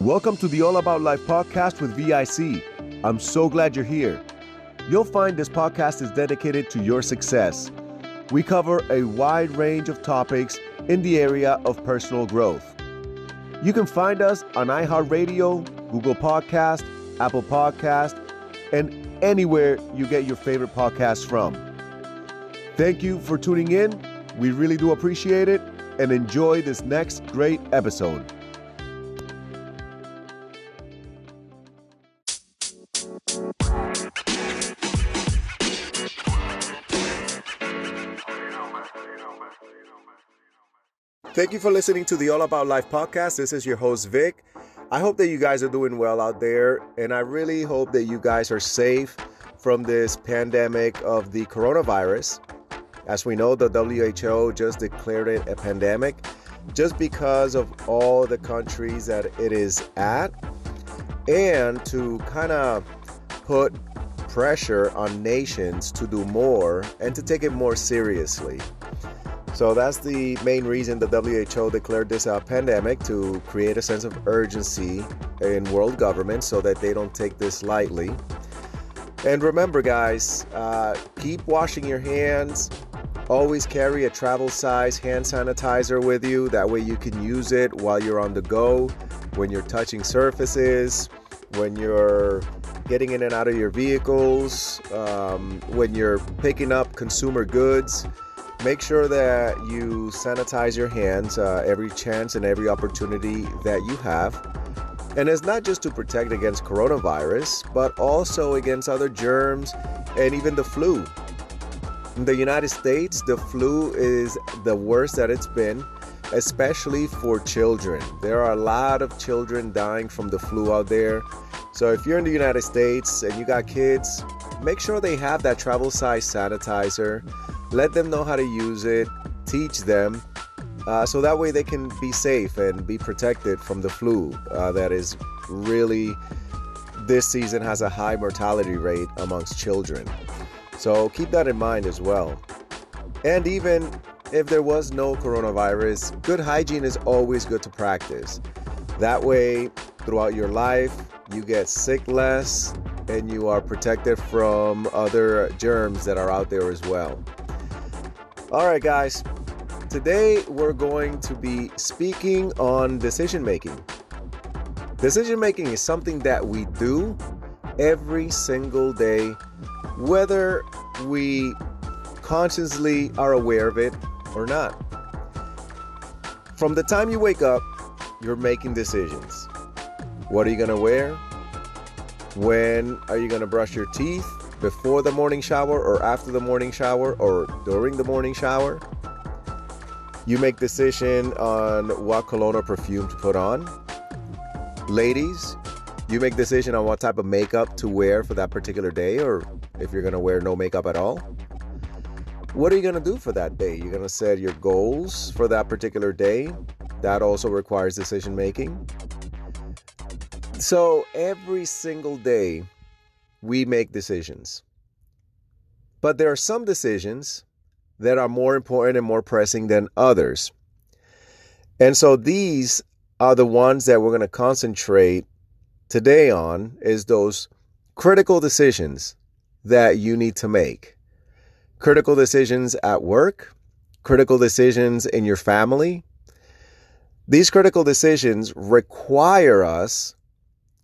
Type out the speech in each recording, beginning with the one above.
Welcome to the All About Life podcast with VIC. I'm so glad you're here. You'll find this podcast is dedicated to your success. We cover a wide range of topics in the area of personal growth. You can find us on iHeartRadio, Google Podcast, Apple Podcast, and anywhere you get your favorite podcasts from. Thank you for tuning in. We really do appreciate it and enjoy this next great episode. Thank you for listening to the All About Life podcast. This is your host, Vic. I hope that you guys are doing well out there, and I really hope that you guys are safe from this pandemic of the coronavirus. As we know, the WHO just declared it a pandemic just because of all the countries that it is at, and to kind of put pressure on nations to do more and to take it more seriously. So that's the main reason the WHO declared this a pandemic to create a sense of urgency in world government so that they don't take this lightly. And remember, guys, uh, keep washing your hands. Always carry a travel size hand sanitizer with you. That way you can use it while you're on the go, when you're touching surfaces, when you're getting in and out of your vehicles, um, when you're picking up consumer goods. Make sure that you sanitize your hands uh, every chance and every opportunity that you have. And it's not just to protect against coronavirus, but also against other germs and even the flu. In the United States, the flu is the worst that it's been, especially for children. There are a lot of children dying from the flu out there. So if you're in the United States and you got kids, make sure they have that travel size sanitizer let them know how to use it, teach them, uh, so that way they can be safe and be protected from the flu uh, that is really this season has a high mortality rate amongst children. So keep that in mind as well. And even if there was no coronavirus, good hygiene is always good to practice. That way, throughout your life, you get sick less and you are protected from other germs that are out there as well. All right, guys. Today we're going to be speaking on decision making. Decision making is something that we do every single day, whether we consciously are aware of it or not. From the time you wake up, you're making decisions. What are you going to wear? When are you going to brush your teeth? Before the morning shower or after the morning shower or during the morning shower. You make decision on what cologne or perfume to put on. Ladies, you make decision on what type of makeup to wear for that particular day or if you're going to wear no makeup at all. What are you going to do for that day? You're going to set your goals for that particular day. That also requires decision making. So every single day, we make decisions. But there are some decisions that are more important and more pressing than others. And so these are the ones that we're going to concentrate today on is those critical decisions that you need to make. Critical decisions at work, critical decisions in your family. These critical decisions require us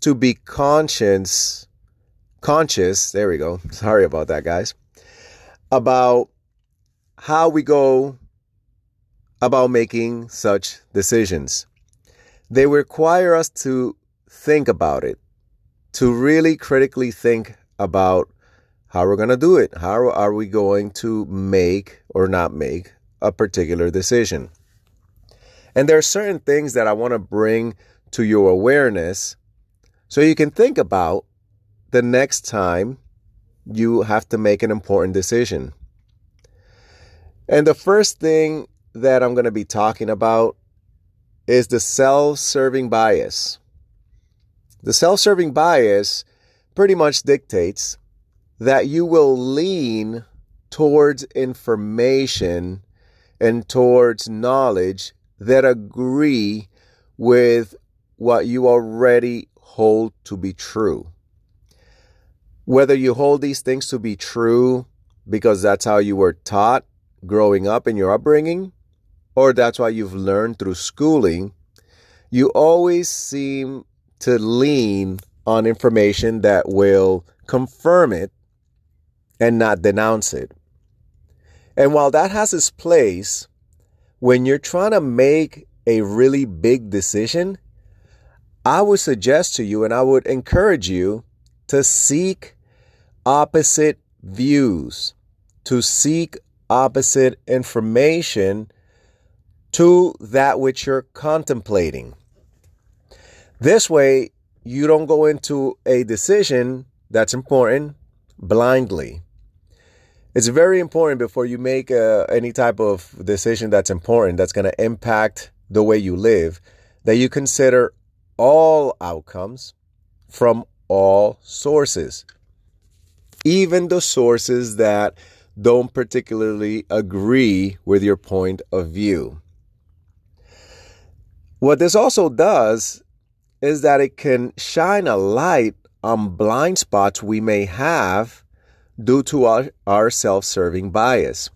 to be conscious conscious, there we go. Sorry about that, guys. About how we go about making such decisions. They require us to think about it, to really critically think about how we're going to do it. How are we going to make or not make a particular decision? And there are certain things that I want to bring to your awareness so you can think about the next time you have to make an important decision. And the first thing that I'm going to be talking about is the self serving bias. The self serving bias pretty much dictates that you will lean towards information and towards knowledge that agree with what you already hold to be true. Whether you hold these things to be true because that's how you were taught growing up in your upbringing, or that's why you've learned through schooling, you always seem to lean on information that will confirm it and not denounce it. And while that has its place, when you're trying to make a really big decision, I would suggest to you and I would encourage you to seek opposite views, to seek opposite information to that which you're contemplating. This way, you don't go into a decision that's important blindly. It's very important before you make uh, any type of decision that's important, that's going to impact the way you live, that you consider all outcomes from all sources, even the sources that don't particularly agree with your point of view. What this also does is that it can shine a light on blind spots we may have due to our, our self serving bias.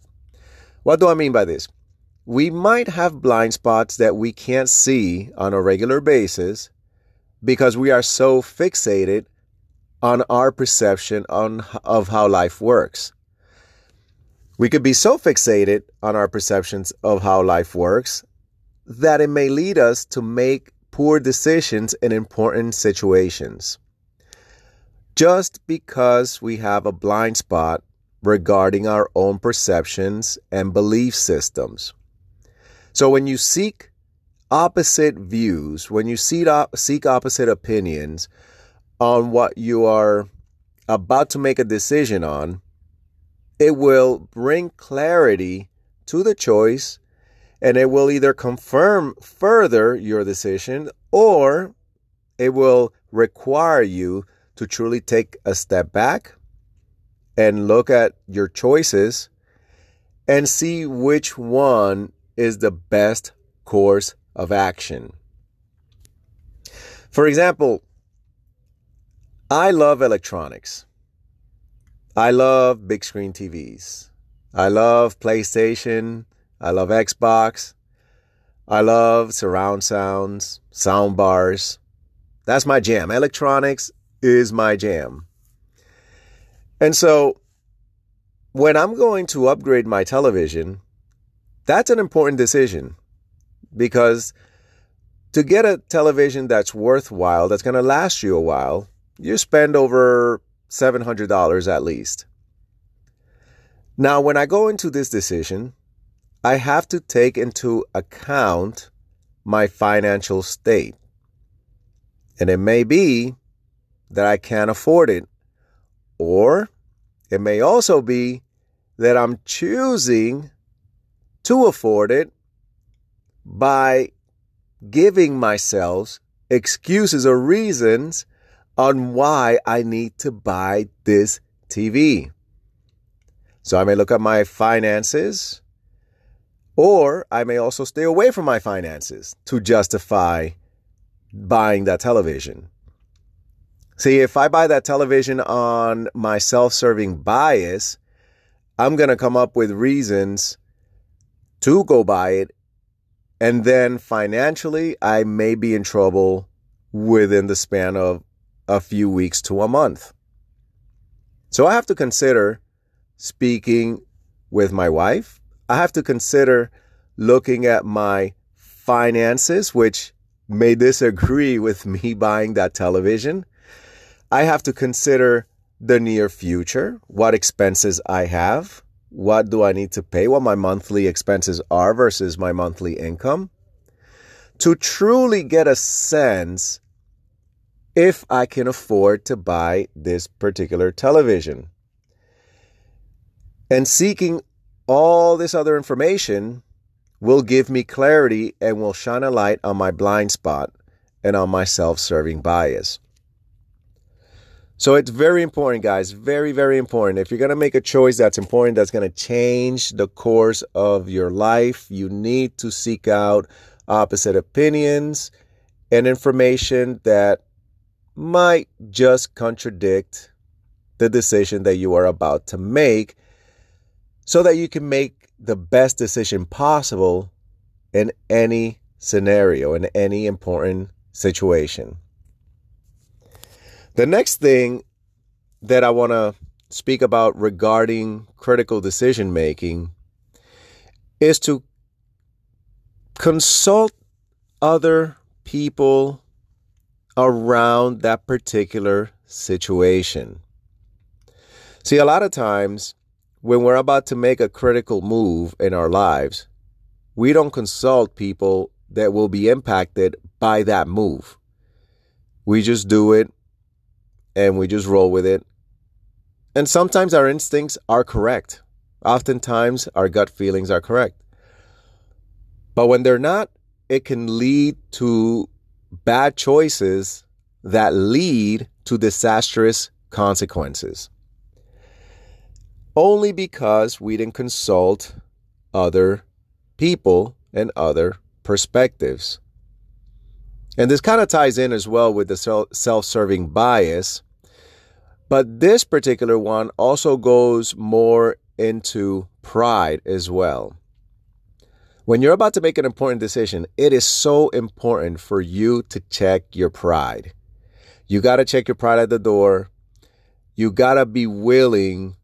What do I mean by this? We might have blind spots that we can't see on a regular basis because we are so fixated on our perception on, of how life works. We could be so fixated on our perceptions of how life works that it may lead us to make poor decisions in important situations. Just because we have a blind spot regarding our own perceptions and belief systems. So when you seek opposite views, when you seek, opposite opinions on what you are about to make a decision on, it will bring clarity to the choice and it will either confirm further your decision or it will require you to truly take a step back and look at your choices and see which one is the best course of action. For example, I love electronics. I love big screen TVs. I love PlayStation. I love Xbox. I love surround sounds, sound bars. That's my jam. Electronics is my jam. And so when I'm going to upgrade my television, that's an important decision because to get a television that's worthwhile, that's going to last you a while, you spend over $700 at least. Now, when I go into this decision, I have to take into account my financial state. And it may be that I can't afford it, or it may also be that I'm choosing to afford it by giving myself excuses or reasons on why I need to buy this TV. So I may look at my finances, or I may also stay away from my finances to justify buying that television. See, if I buy that television on my self serving bias, I'm going to come up with reasons to go buy it. And then financially, I may be in trouble within the span of a few weeks to a month. So I have to consider speaking with my wife. I have to consider looking at my finances, which may disagree with me buying that television. I have to consider the near future, what expenses I have, what do I need to pay, what my monthly expenses are versus my monthly income, to truly get a sense if I can afford to buy this particular television. And seeking all this other information will give me clarity and will shine a light on my blind spot and on my self serving bias. So it's very important, guys. Very, very important. If you're going to make a choice that's important, that's going to change the course of your life, you need to seek out opposite opinions and information that might just contradict the decision that you are about to make so that you can make the best decision possible in any scenario, in any important situation. The next thing that I want to speak about regarding critical decision making is to consult other people around that particular situation. See, a lot of times when we're about to make a critical move in our lives, we don't consult people that will be impacted by that move. We just do it and we just roll with it. And sometimes our instincts are correct. Oftentimes our gut feelings are correct. But when they're not, it can lead to bad choices that lead to disastrous consequences. Only because we didn't consult other people and other perspectives. And this kind of ties in as well with the self serving bias. But this particular one also goes more into pride as well. When you're about to make an important decision, it is so important for you to check your pride. You got to check your pride at the door. You got to be willing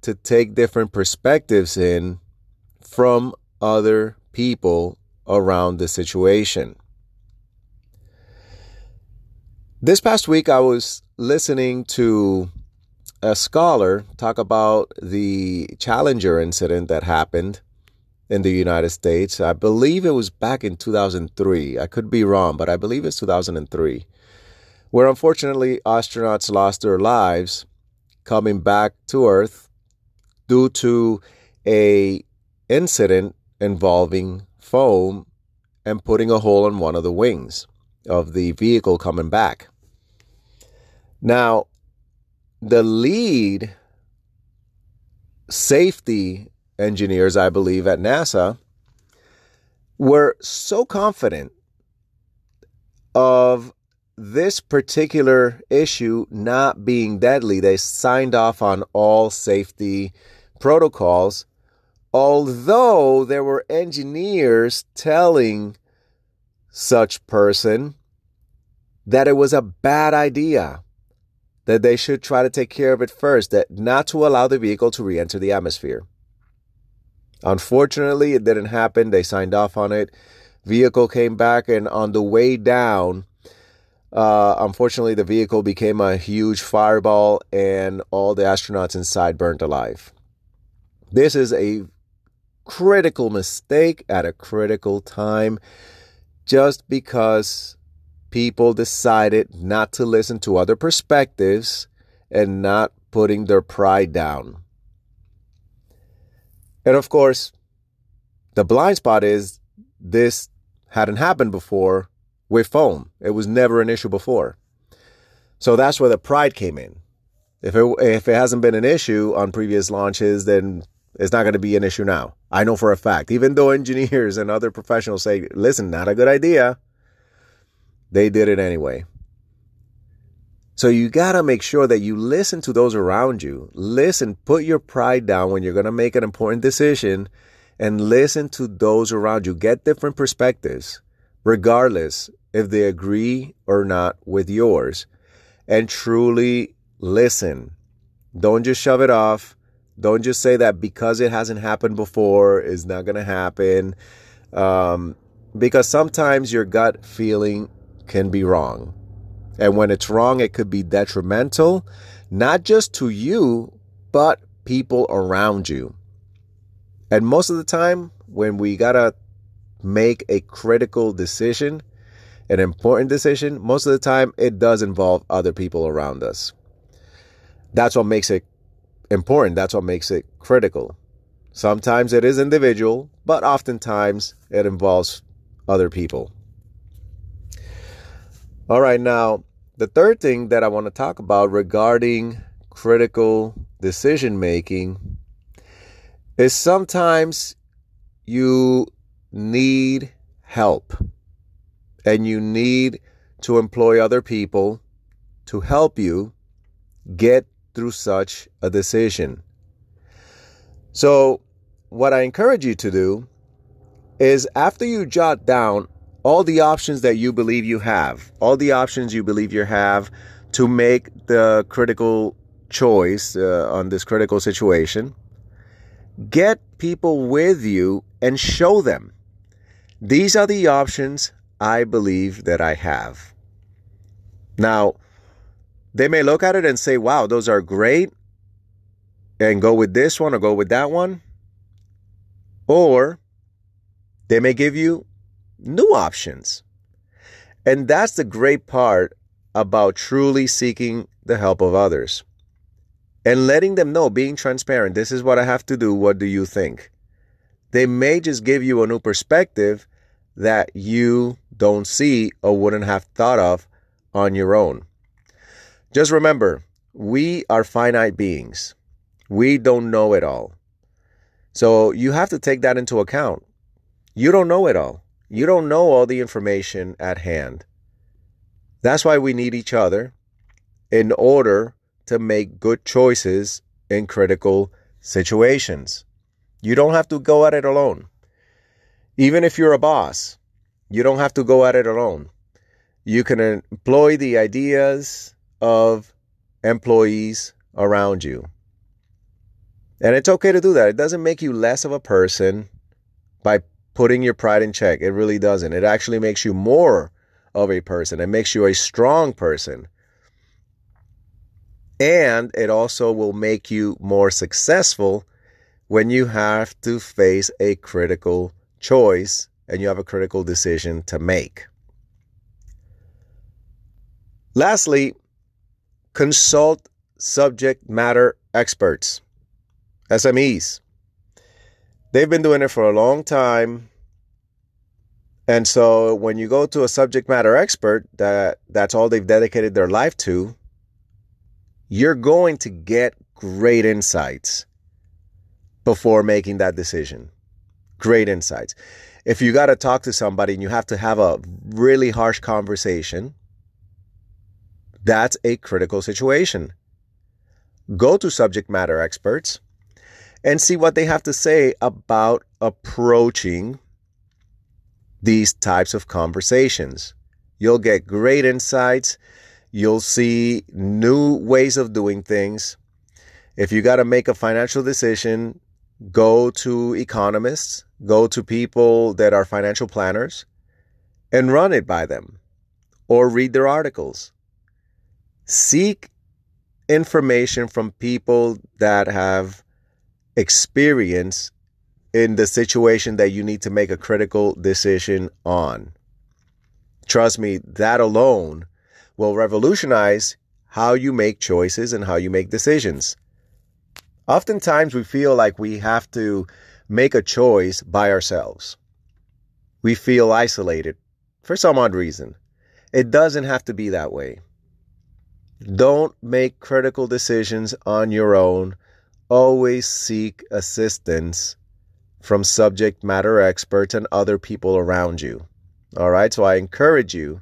to take different perspectives in from other people around the situation. This past week, I was listening to a scholar talk about the Challenger incident that happened in the United States. I believe it was back in 2003. I could be wrong, but I believe it's 2003, where unfortunately astronauts lost their lives coming back to Earth due to a incident involving foam and putting a hole in one of the wings of the vehicle coming back. Now, the lead safety engineers, I believe, at NASA were so confident of this particular issue not being deadly. They signed off on all safety protocols although there were engineers telling such person that it was a bad idea that they should try to take care of it first that not to allow the vehicle to re-enter the atmosphere. Unfortunately it didn't happen. They signed off on it. Vehicle came back and on the way down uh, unfortunately the vehicle became a huge fireball and all the astronauts inside burned alive. This is a critical mistake at a critical time just because people decided not to listen to other perspectives and not putting their pride down. And of course, the blind spot is this hadn't happened before with foam. It was never an issue before. So that's where the pride came in. If it, if it hasn't been an issue on previous launches, then it's not going to be an issue now. I know for a fact, even though engineers and other professionals say, listen, not a good idea, they did it anyway. So you got to make sure that you listen to those around you. Listen, put your pride down when you're going to make an important decision and listen to those around you. Get different perspectives, regardless if they agree or not with yours. And truly listen. Don't just shove it off don't just say that because it hasn't happened before is not going to happen. Um, because sometimes your gut feeling can be wrong. And when it's wrong, it could be detrimental, not just to you, but people around you. And most of the time, when we got to make a critical decision, an important decision, most of the time it does involve other people around us. That's what makes it important. That's what makes it critical. Sometimes it is individual, but oftentimes it involves other people. All right, now, the third thing that I want to talk about regarding critical decision making is sometimes you need help. and you need to employ other people to help you get through such a decision. So, what I encourage you to do is after you jot down all the options that you believe you have, all the options you believe you have to make the critical choice uh, on this critical situation, get people with you and show them. These are the options I believe that I have. Now, they may look at it and say, wow, those are great, and go with this one or go with that one. Or they may give you new options. And that's the great part about truly seeking the help of others and letting them know, being transparent. This is what I have to do. What do you think? They may just give you a new perspective that you don't see or wouldn't have thought of on your own. Just remember, we are finite beings. We don't know it all. So you have to take that into account. You don't know it all. You don't know all the information at hand. That's why we need each other in order to make good choices in critical situations. You don't have to go at it alone. Even if you're a boss, you don't have to go at it alone. You can employ the ideas of employees around you. And it's okay to do that. It doesn't make you less of a person by putting your pride in check. It really doesn't. It actually makes you more of a person. It makes you a strong person. And it also will make you more successful when you have to face a critical choice and you have a critical decision to make. Lastly, consult subject matter experts, SMEs. They've been doing it for a long time. And so when you go to a subject matter expert that that's all they've dedicated their life to, you're going to get great insights before making that decision. Great insights. If you got to talk to somebody and you have to have a really harsh conversation, that's a critical situation. Go to subject matter experts and see what they have to say about approaching these types of conversations. You'll get great insights. You'll see new ways of doing things. If you got to make a financial decision, go to economists, go to people that are financial planners, and run it by them or read their articles. Seek information from people that have experience in the situation that you need to make a critical decision on. Trust me, that alone will revolutionize how you make choices and how you make decisions. Oftentimes, we feel like we have to make a choice by ourselves. We feel isolated for some odd reason. It doesn't have to be that way. Don't make critical decisions on your own. Always seek assistance from subject matter experts and other people around you. All right. So I encourage you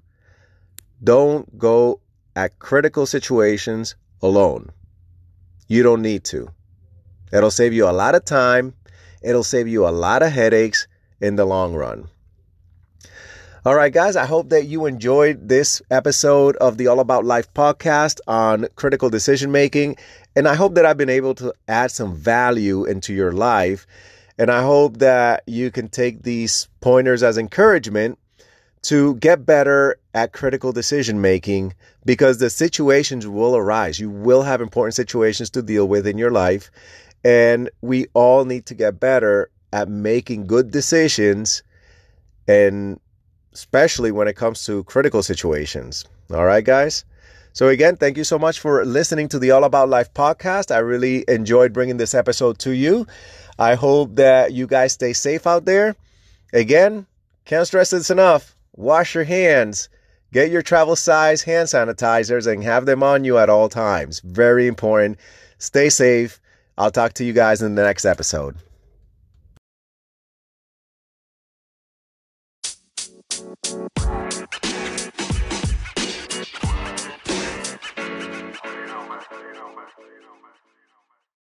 don't go at critical situations alone. You don't need to. It'll save you a lot of time. It'll save you a lot of headaches in the long run. All right, guys, I hope that you enjoyed this episode of the All About Life podcast on critical decision making. And I hope that I've been able to add some value into your life. And I hope that you can take these pointers as encouragement to get better at critical decision making because the situations will arise. You will have important situations to deal with in your life. And we all need to get better at making good decisions and especially when it comes to critical situations. All right, guys. So, again, thank you so much for listening to the All About Life podcast. I really enjoyed bringing this episode to you. I hope that you guys stay safe out there. Again, can't stress this enough. Wash your hands, get your travel size hand sanitizers, and have them on you at all times. Very important. Stay safe. I'll talk to you guys in the next episode.